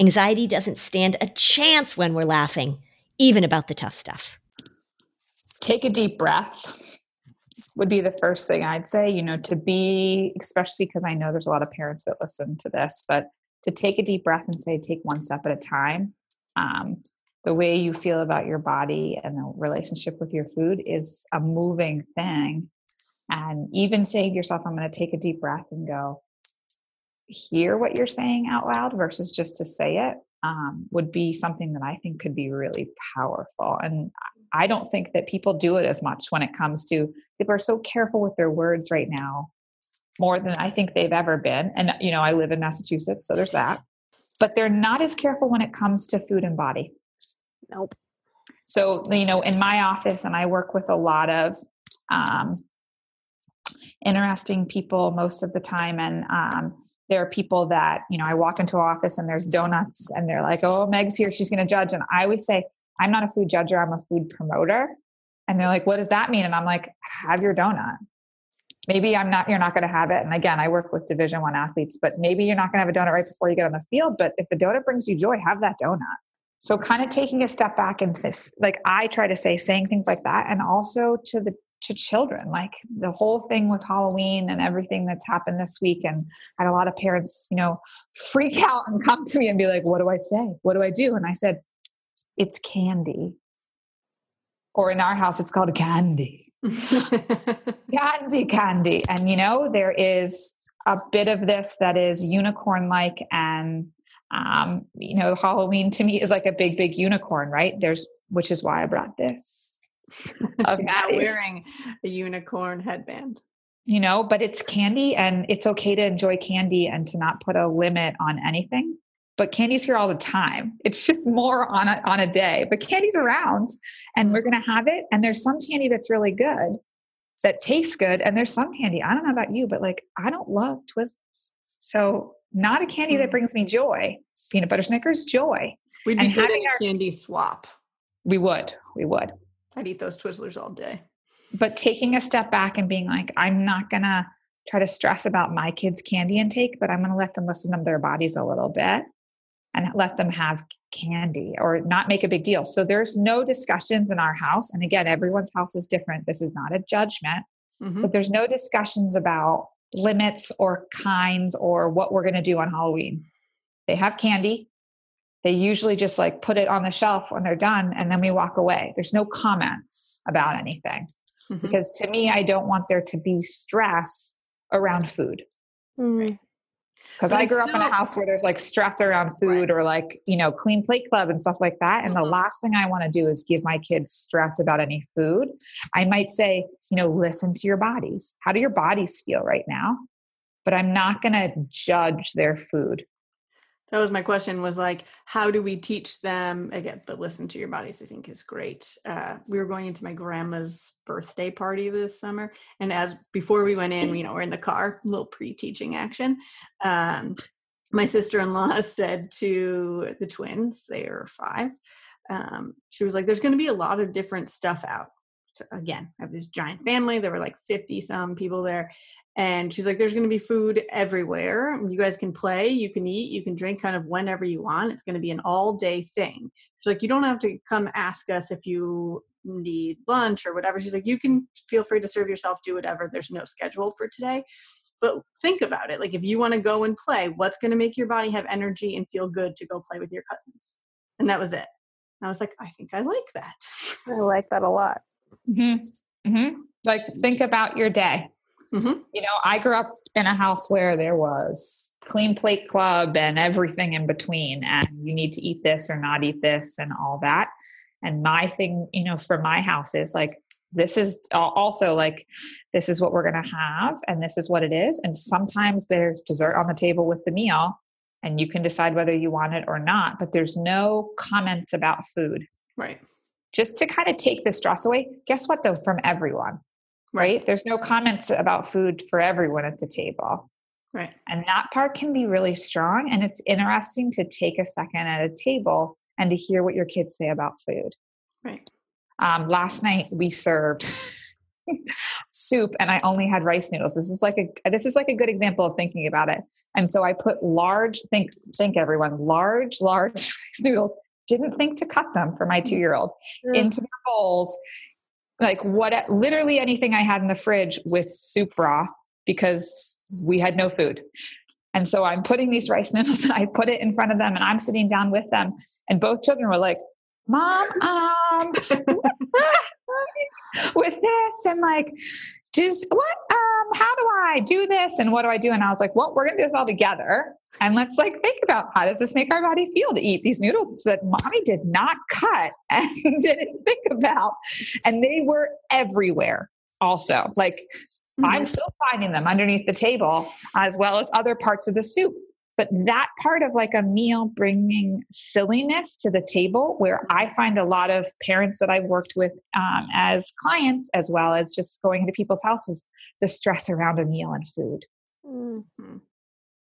Anxiety doesn't stand a chance when we're laughing, even about the tough stuff. Take a deep breath would be the first thing I'd say, you know, to be, especially because I know there's a lot of parents that listen to this, but to take a deep breath and say, take one step at a time. Um, the way you feel about your body and the relationship with your food is a moving thing. And even saying to yourself, I'm going to take a deep breath and go, hear what you're saying out loud versus just to say it um, would be something that I think could be really powerful. And I don't think that people do it as much when it comes to people are so careful with their words right now, more than I think they've ever been. And, you know, I live in Massachusetts, so there's that. But they're not as careful when it comes to food and body. Nope. So, you know, in my office, and I work with a lot of um, interesting people most of the time. And um, there are people that you know i walk into office and there's donuts and they're like oh meg's here she's going to judge. And i always say i'm not a food judger i'm a food promoter. And they're like what does that mean? And i'm like have your donut. Maybe i'm not you're not going to have it. And again i work with division one athletes but maybe you're not going to have a donut right before you get on the field. But if the donut brings you joy have that donut. So kind of taking a step back and this like i try to say saying things like that and also to the to children. Like the whole thing with Halloween and everything that's happened this week. And I had a lot of parents, you know, freak out and come to me and be like, what do I say? What do I do? And I said, it's candy. Or in our house, it's called candy. candy, candy. And, you know, there is a bit of this that is unicorn like and um, you know halloween to me is like a big big unicorn right there's which is why i brought this of not wearing a unicorn headband you know but it's candy and it's okay to enjoy candy and to not put a limit on anything but candy's here all the time it's just more on a, on a day but candy's around and we're going to have it and there's some candy that's really good that tastes good. And there's some candy, I don't know about you, but like I don't love Twizzlers. So not a candy that mm. brings me joy. Peanut butter Snickers, joy. We'd be getting a candy swap. We would. We would. I'd eat those Twizzlers all day. But taking a step back and being like, I'm not gonna try to stress about my kids' candy intake, but I'm gonna let them listen to their bodies a little bit and let them have candy or not make a big deal. So there's no discussions in our house. And again, everyone's house is different. This is not a judgment, mm-hmm. but there's no discussions about limits or kinds or what we're going to do on Halloween. They have candy. They usually just like put it on the shelf when they're done and then we walk away. There's no comments about anything. Mm-hmm. Because to me, I don't want there to be stress around food. Mm because I grew still, up in a house where there's like stress around food right. or like, you know, clean plate club and stuff like that. And mm-hmm. the last thing I want to do is give my kids stress about any food. I might say, you know, listen to your bodies. How do your bodies feel right now? But I'm not going to judge their food that was my question was like how do we teach them again but listen to your bodies i think is great. Uh, we were going into my grandma's birthday party this summer and as before we went in you know we're in the car little pre-teaching action. Um, my sister-in-law said to the twins they are five um, she was like there's going to be a lot of different stuff out. So again i have this giant family there were like 50 some people there and she's like, there's going to be food everywhere. You guys can play, you can eat, you can drink kind of whenever you want. It's going to be an all day thing. She's like, you don't have to come ask us if you need lunch or whatever. She's like, you can feel free to serve yourself, do whatever. There's no schedule for today. But think about it. Like, if you want to go and play, what's going to make your body have energy and feel good to go play with your cousins? And that was it. And I was like, I think I like that. I like that a lot. Mm-hmm. Mm-hmm. Like, think about your day Mm-hmm. You know, I grew up in a house where there was clean plate club and everything in between, and you need to eat this or not eat this and all that. And my thing, you know, for my house is like, this is also like, this is what we're going to have, and this is what it is. And sometimes there's dessert on the table with the meal, and you can decide whether you want it or not, but there's no comments about food. Right. Just to kind of take the stress away. Guess what, though, from everyone right? There's no comments about food for everyone at the table. Right. And that part can be really strong. And it's interesting to take a second at a table and to hear what your kids say about food. Right. Um, last night we served soup and I only had rice noodles. This is like a this is like a good example of thinking about it. And so I put large think think everyone large large rice noodles. Didn't think to cut them for my two year old mm. into their bowls like what literally anything I had in the fridge with soup broth because we had no food. And so I'm putting these rice noodles and I put it in front of them and I'm sitting down with them. And both children were like, Mom, um, with this and like, just what, um, how do I do this? And what do I do? And I was like, well, we're going to do this all together. And let's like think about how does this make our body feel to eat these noodles that mommy did not cut and didn't think about. And they were everywhere also. Like mm-hmm. I'm still finding them underneath the table as well as other parts of the soup. But that part of like a meal bringing silliness to the table, where I find a lot of parents that I've worked with um, as clients, as well as just going into people's houses, the stress around a meal and food. Mm-hmm.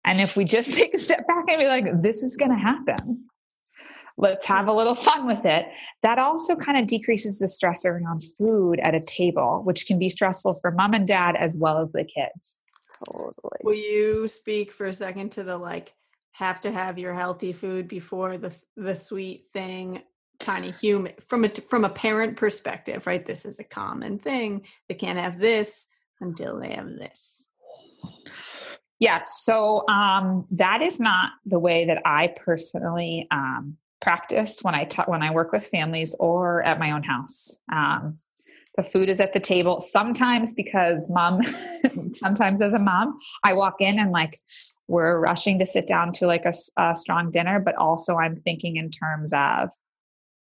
And if we just take a step back and be like, this is going to happen, let's have a little fun with it. That also kind of decreases the stress around food at a table, which can be stressful for mom and dad as well as the kids. Totally. Will you speak for a second to the like have to have your healthy food before the the sweet thing tiny human from a from a parent perspective, right? This is a common thing. They can't have this until they have this. Yeah, so um, that is not the way that I personally um, practice when I talk when I work with families or at my own house. Um, the food is at the table. Sometimes because mom, sometimes as a mom, I walk in and like we're rushing to sit down to like a, a strong dinner, but also I'm thinking in terms of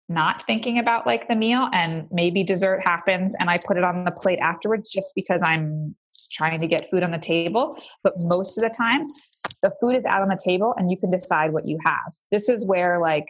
not thinking about like the meal and maybe dessert happens and I put it on the plate afterwards just because I'm trying to get food on the table. But most of the time, the food is out on the table and you can decide what you have. This is where like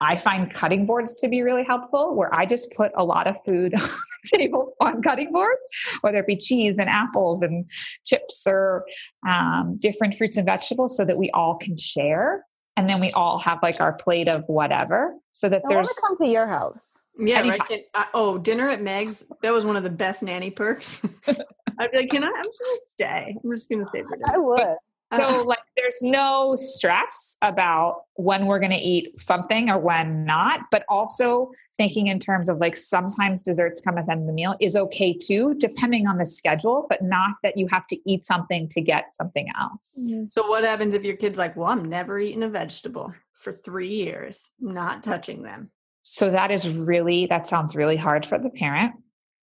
I find cutting boards to be really helpful, where I just put a lot of food on the table on cutting boards, whether it be cheese and apples and chips or um, different fruits and vegetables, so that we all can share. And then we all have like our plate of whatever, so that I there's. want to come to your house. Yeah, right. Can- uh, oh, dinner at Meg's. That was one of the best nanny perks. I'd be like, "Can I? I'm just gonna stay. I'm just gonna stay for dinner." I would. Uh, So like there's no stress about when we're going to eat something or when not, but also thinking in terms of like sometimes desserts come at the end of the meal is okay too, depending on the schedule, but not that you have to eat something to get something else. so what happens if your kid's like, "Well, I'm never eating a vegetable for three years. Not touching them." So that is really, that sounds really hard for the parent.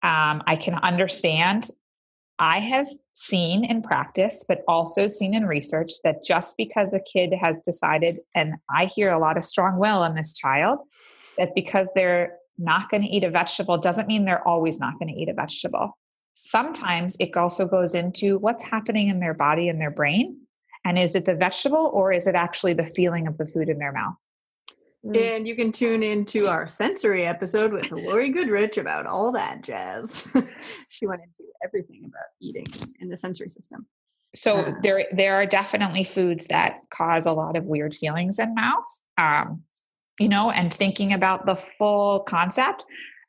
Um, I can understand. I have seen in practice, but also seen in research that just because a kid has decided, and I hear a lot of strong will in this child, that because they're not going to eat a vegetable doesn't mean they're always not going to eat a vegetable. Sometimes it also goes into what's happening in their body and their brain. And is it the vegetable or is it actually the feeling of the food in their mouth? Mm. And you can tune into our sensory episode with Lori Goodrich about all that jazz. she went into everything about eating in the sensory system. So Uh. there there are definitely foods that cause a lot of weird feelings in mouth. Um, you know, and thinking about the full concept,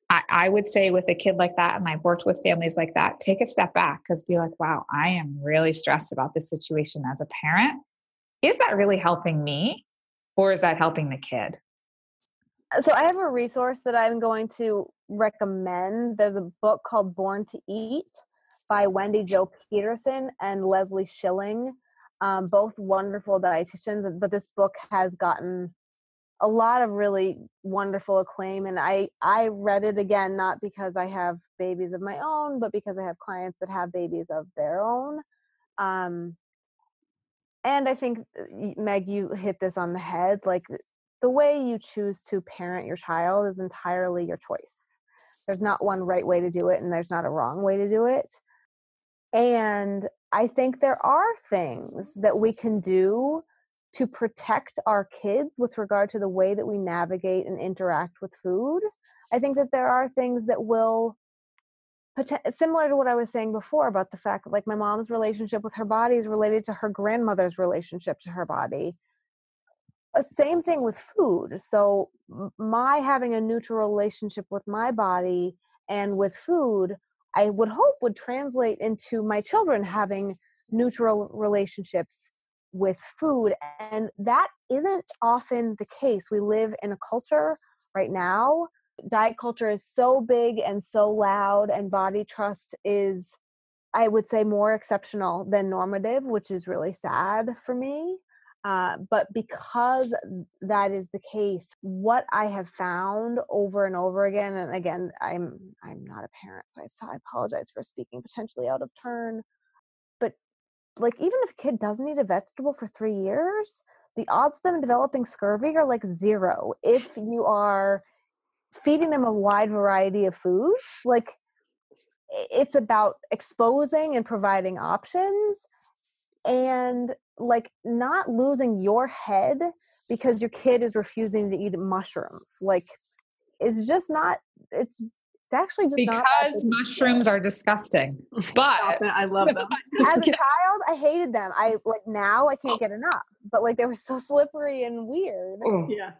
I, I would say with a kid like that, and I've worked with families like that, take a step back because be like, wow, I am really stressed about this situation as a parent. Is that really helping me? Or is that helping the kid? So I have a resource that I'm going to recommend. There's a book called Born to Eat by Wendy Jo Peterson and Leslie Schilling, um, both wonderful dietitians. But this book has gotten a lot of really wonderful acclaim, and I I read it again not because I have babies of my own, but because I have clients that have babies of their own. Um, and I think uh, Meg, you hit this on the head. Like the way you choose to parent your child is entirely your choice. There's not one right way to do it, and there's not a wrong way to do it. And I think there are things that we can do to protect our kids with regard to the way that we navigate and interact with food. I think that there are things that will similar to what I was saying before about the fact that like my mom's relationship with her body is related to her grandmother's relationship to her body Uh, same thing with food. So my having a neutral relationship with my body and with food i would hope would translate into my children having neutral relationships with food and that isn't often the case. We live in a culture right now diet culture is so big and so loud and body trust is i would say more exceptional than normative which is really sad for me uh, but because that is the case what i have found over and over again and again i'm i'm not a parent so i, I apologize for speaking potentially out of turn but like even if a kid doesn't eat a vegetable for three years the odds of them developing scurvy are like zero if you are feeding them a wide variety of foods like it's about exposing and providing options and like not losing your head because your kid is refusing to eat mushrooms like it's just not it's it's actually just Because big mushrooms are disgusting. But. I love them. as a child i hated them i like now i can't get enough but like they were so slippery and weird Oh. yeah.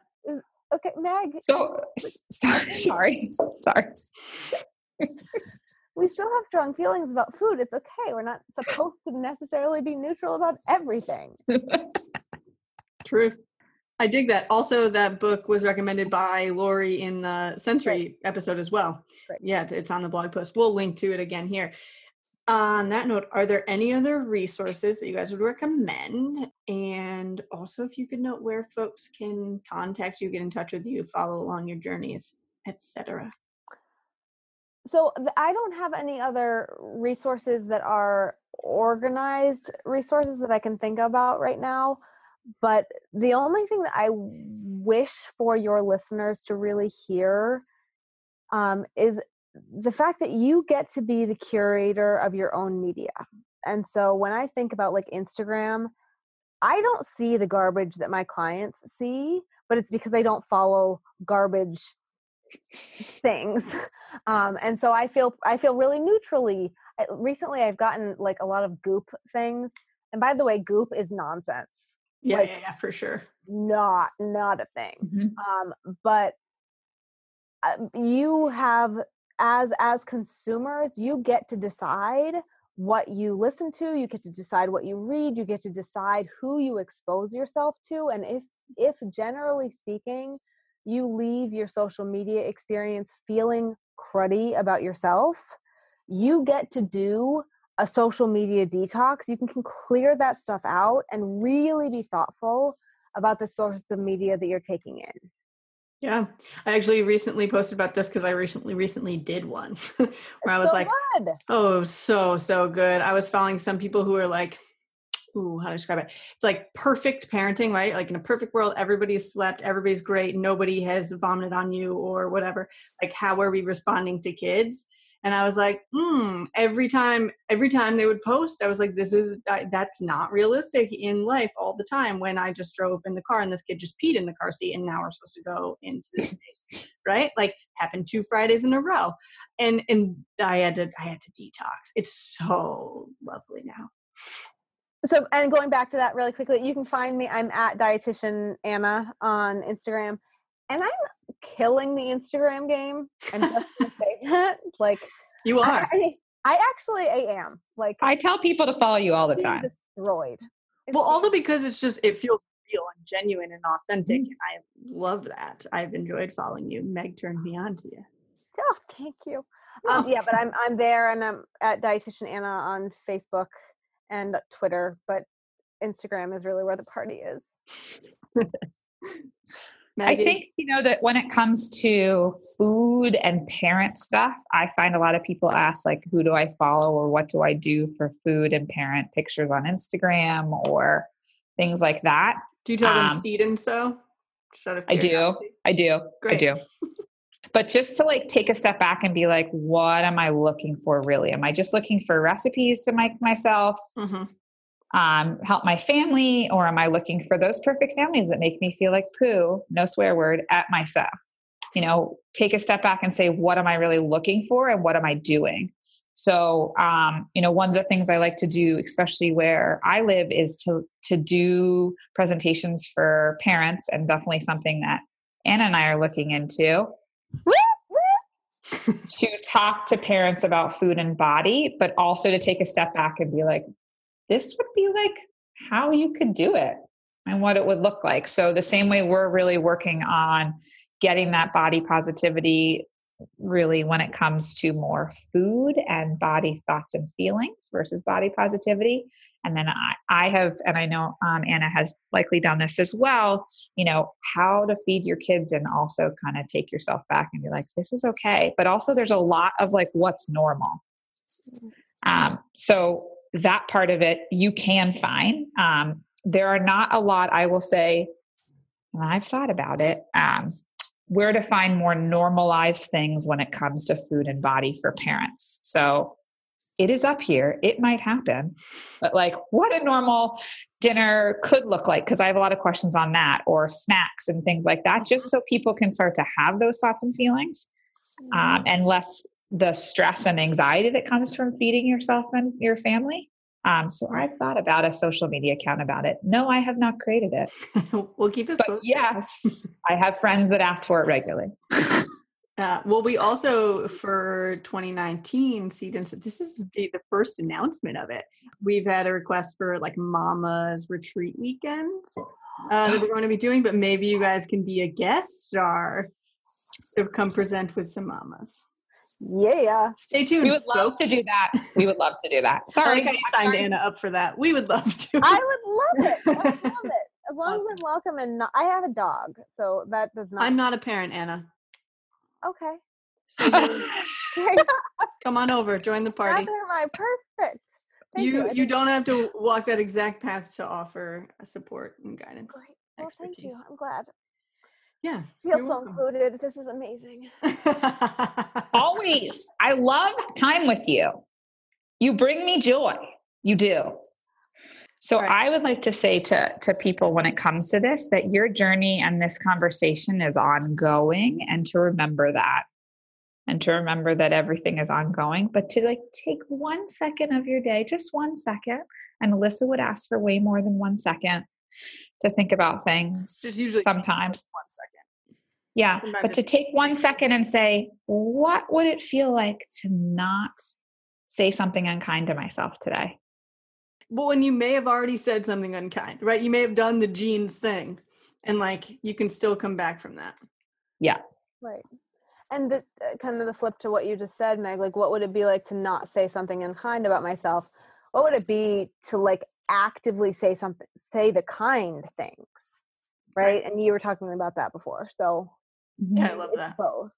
okay meg so sorry, sorry, sorry. We still have strong feelings about food it's okay we're not supposed to necessarily be neutral about everything Truth. I dig that. Also, that book was recommended by Lori in the sensory episode as well. Right. Yeah, it's on the blog post. We'll link to it again here. On that note, are there any other resources that you guys would recommend? And also, if you could note where folks can contact you, get in touch with you, follow along your journeys, etc. so i don't have any other resources that are organized resources that i can think about right now but the only thing that i wish for your listeners to really hear um, is the fact that you get to be the curator of your own media. And so when i think about like instagram i don't see the garbage that my clients see but it's because i don't follow garbage things. Um, and so i feel i feel really neutrally. Recently i've gotten like a lot of goop things. And by the way goop is nonsense. Yeah, Like- yeah, yeah, for sure. not not a thing. Mhm. um, but uh, you have as as consumers you get to decide what you listen to you get to decide what you read you get to decide who you expose yourself to. And if if generally speaking you leave your social media experience feeling cruddy about yourself you get to do a social media detox you can, can clear that stuff out and really be thoughtful about the sources of media that you're taking in Yeah, I actually recently posted about this because I recently recently did one where I was so like, good. Oh, so so good. I was following some people who are like, ooh, how to describe it? It's like perfect parenting, right? Like in a perfect world, everybody's slept, everybody's great, nobody has vomited on you or whatever. Like, how are we responding to kids? And I was like, hmm. Every time, every time they would post, I was like, this is that's not realistic in life all the time. When I just drove in the car and this kid just peed in the car seat, and now we're supposed to go into this space, right? Like happened two Fridays in a row, and and I had to I had to detox. It's so lovely now. So, and going back to that really quickly, you can find me. I'm at dietitian Anna on Instagram, and I'm killing the Instagram game. And just to say that, like, You are. I, I actually I am like I tell people to follow you all the time. destroyed. It's well, also because it's just it feels real and genuine and authentic, and I love that. I've enjoyed following you. Meg turned me on to you. Oh, thank you. Um, yeah, but I'm I'm there, and I'm at dietitian Anna on Facebook and Twitter, but Instagram is really where the party is. I think, you know, that when it comes to food and parent stuff, I find a lot of people ask, like, who do I follow or what do I do for food and parent pictures on Instagram or things like that. Do you tell them um, seed and sew? Just out of I do. I do. Great. I do. but just to like take a step back and be like, what am I looking for really? Am I just looking for recipes to make myself? Mhm. um, help my family, or am I looking for those perfect families that make me feel like poo, no swear word, at myself? You know, take a step back and say, what am I really looking for and what am I doing? So, um, you know, one of the things I like to do, especially where I live, is to to do presentations for parents, and definitely something that Anna and I are looking into to talk to parents about food and body, but also to take a step back and be like, this would be like how you could do it and what it would look like. So, the same way we're really working on getting that body positivity really when it comes to more food and body thoughts and feelings versus body positivity. And then I, I have, and I know um, Anna has likely done this as well, you know, how to feed your kids and also kind of take yourself back and be like, this is okay. But also, there's a lot of like what's normal. Um, so, that part of it you can find. Um, there are not a lot, I will say, and I've thought about it, um, where to find more normalized things when it comes to food and body for parents. So it is up here. It might happen, but like what a normal dinner could look like, because I have a lot of questions on that, or snacks and things like that, just so people can start to have those thoughts and feelings um, and less the stress and anxiety that comes from feeding yourself and your family. Um, so I've thought about a social media account about it. No, I have not created it. we'll keep But posted. yes, I have friends that ask for it regularly. Uh, well, we also for 2019 Seed and Sew- this is the the first announcement of it. We've had a request for like Mama's retreat weekends. uh, that we're going to be doing, but maybe you guys can be a guest star to come present with some mamas. Yeah. Stay tuned. We would love folks. to do that. We would love to do that. I Sorry. like how you signed Sorry. Anna up for that. We would love to. I would love it. I would love it. As long as I'm welcome and not, I have a dog, so that does not. I'm not a parent, Anna. Okay. So come on over, join the party. Neither am I perfect. Thank You I you don't have to walk that exact path to offer uh, support and guidance. Great. Well, thank you. expertise. I'm glad. Yeah. Feel so welcome. included. This is amazing. Always. I love time with you. You bring me joy. You do. So Right. I would like to say to to people when it comes to this that your journey and this conversation is ongoing and to remember that. And to remember that everything is ongoing, but to like take one second of your day, just one second. And Alyssa would ask for way more than one second to think about things. Just usually sometimes. one second. Yeah, Sometimes but to take one second and say, what would it feel like to not say something unkind to myself today? Well, and you may have already said something unkind, right? You may have done the jeans thing, and like you can still come back from that. Yeah. Right. And the uh, kind of the flip to what you just said, Meg, like what would it be like to not say something unkind about myself? What would it be to like actively say something, say the kind things? Right. And you were talking about that before. So Yeah, I love it's that. both.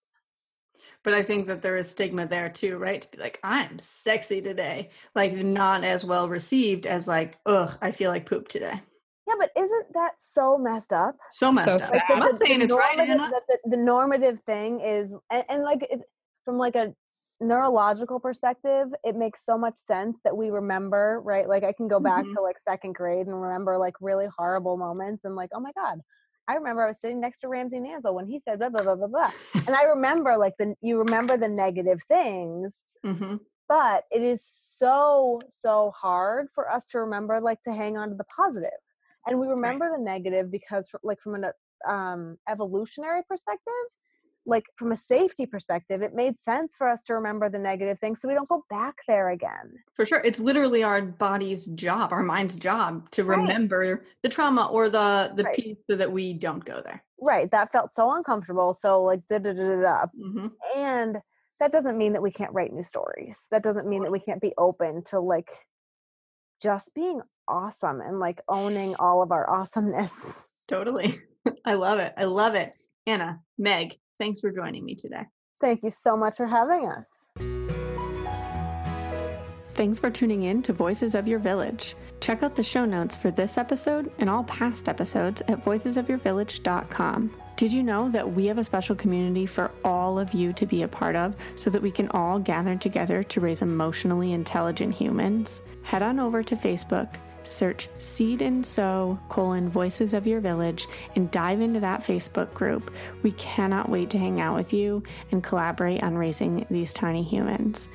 But I think that there is stigma there too, right? To be like, I'm sexy today, like not as well received as like, ugh, I feel like poop today. Yeah, but isn't that so messed up? So messed So up. sad. I'm not saying it's right, normative, Anna. that the, the normative thing is, and, and like it, from like a neurological perspective, it makes so much sense that we remember, right? Like I can go back Mhm. to like second grade and remember like really horrible moments and like, oh my god, I remember I was sitting next to Ramsey Nansel when he said blah blah blah blah blah, and I remember like the you remember the negative things, hmm but it is so so hard for us to remember like to hang on to the positive. And we remember the negative because fr- like from an um, evolutionary perspective like from a safety perspective it made sense for us to remember the negative things so we don't go back there again For sure. It's literally our body's job, our mind's job to Right. remember the trauma or the the Right. piece so that we don't go there. right that felt so uncomfortable so like da da da da da hmm and that doesn't mean that we can't write new stories that doesn't mean that we can't be open to like just being awesome and like owning all of our awesomeness Totally. I love it. I love it. Anna, Meg, thanks for joining me today. thank you so much for having us Thanks for tuning in to Voices of Your Village. Check out the show notes for this episode and all past episodes at voicesofyourvillage.com. Did you know that we have a special community for all of you to be a part of so that we can all gather together to raise emotionally intelligent humans? Head on over to Facebook, search Seed and Sew colon Voices of Your Village and dive into that Facebook group. We cannot wait to hang out with you and collaborate on raising these tiny humans.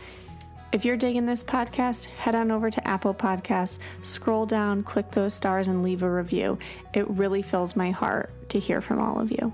If you're digging this podcast, head on over to Apple Podcasts, scroll down, click those stars, and leave a review. It really fills my heart to hear from all of you.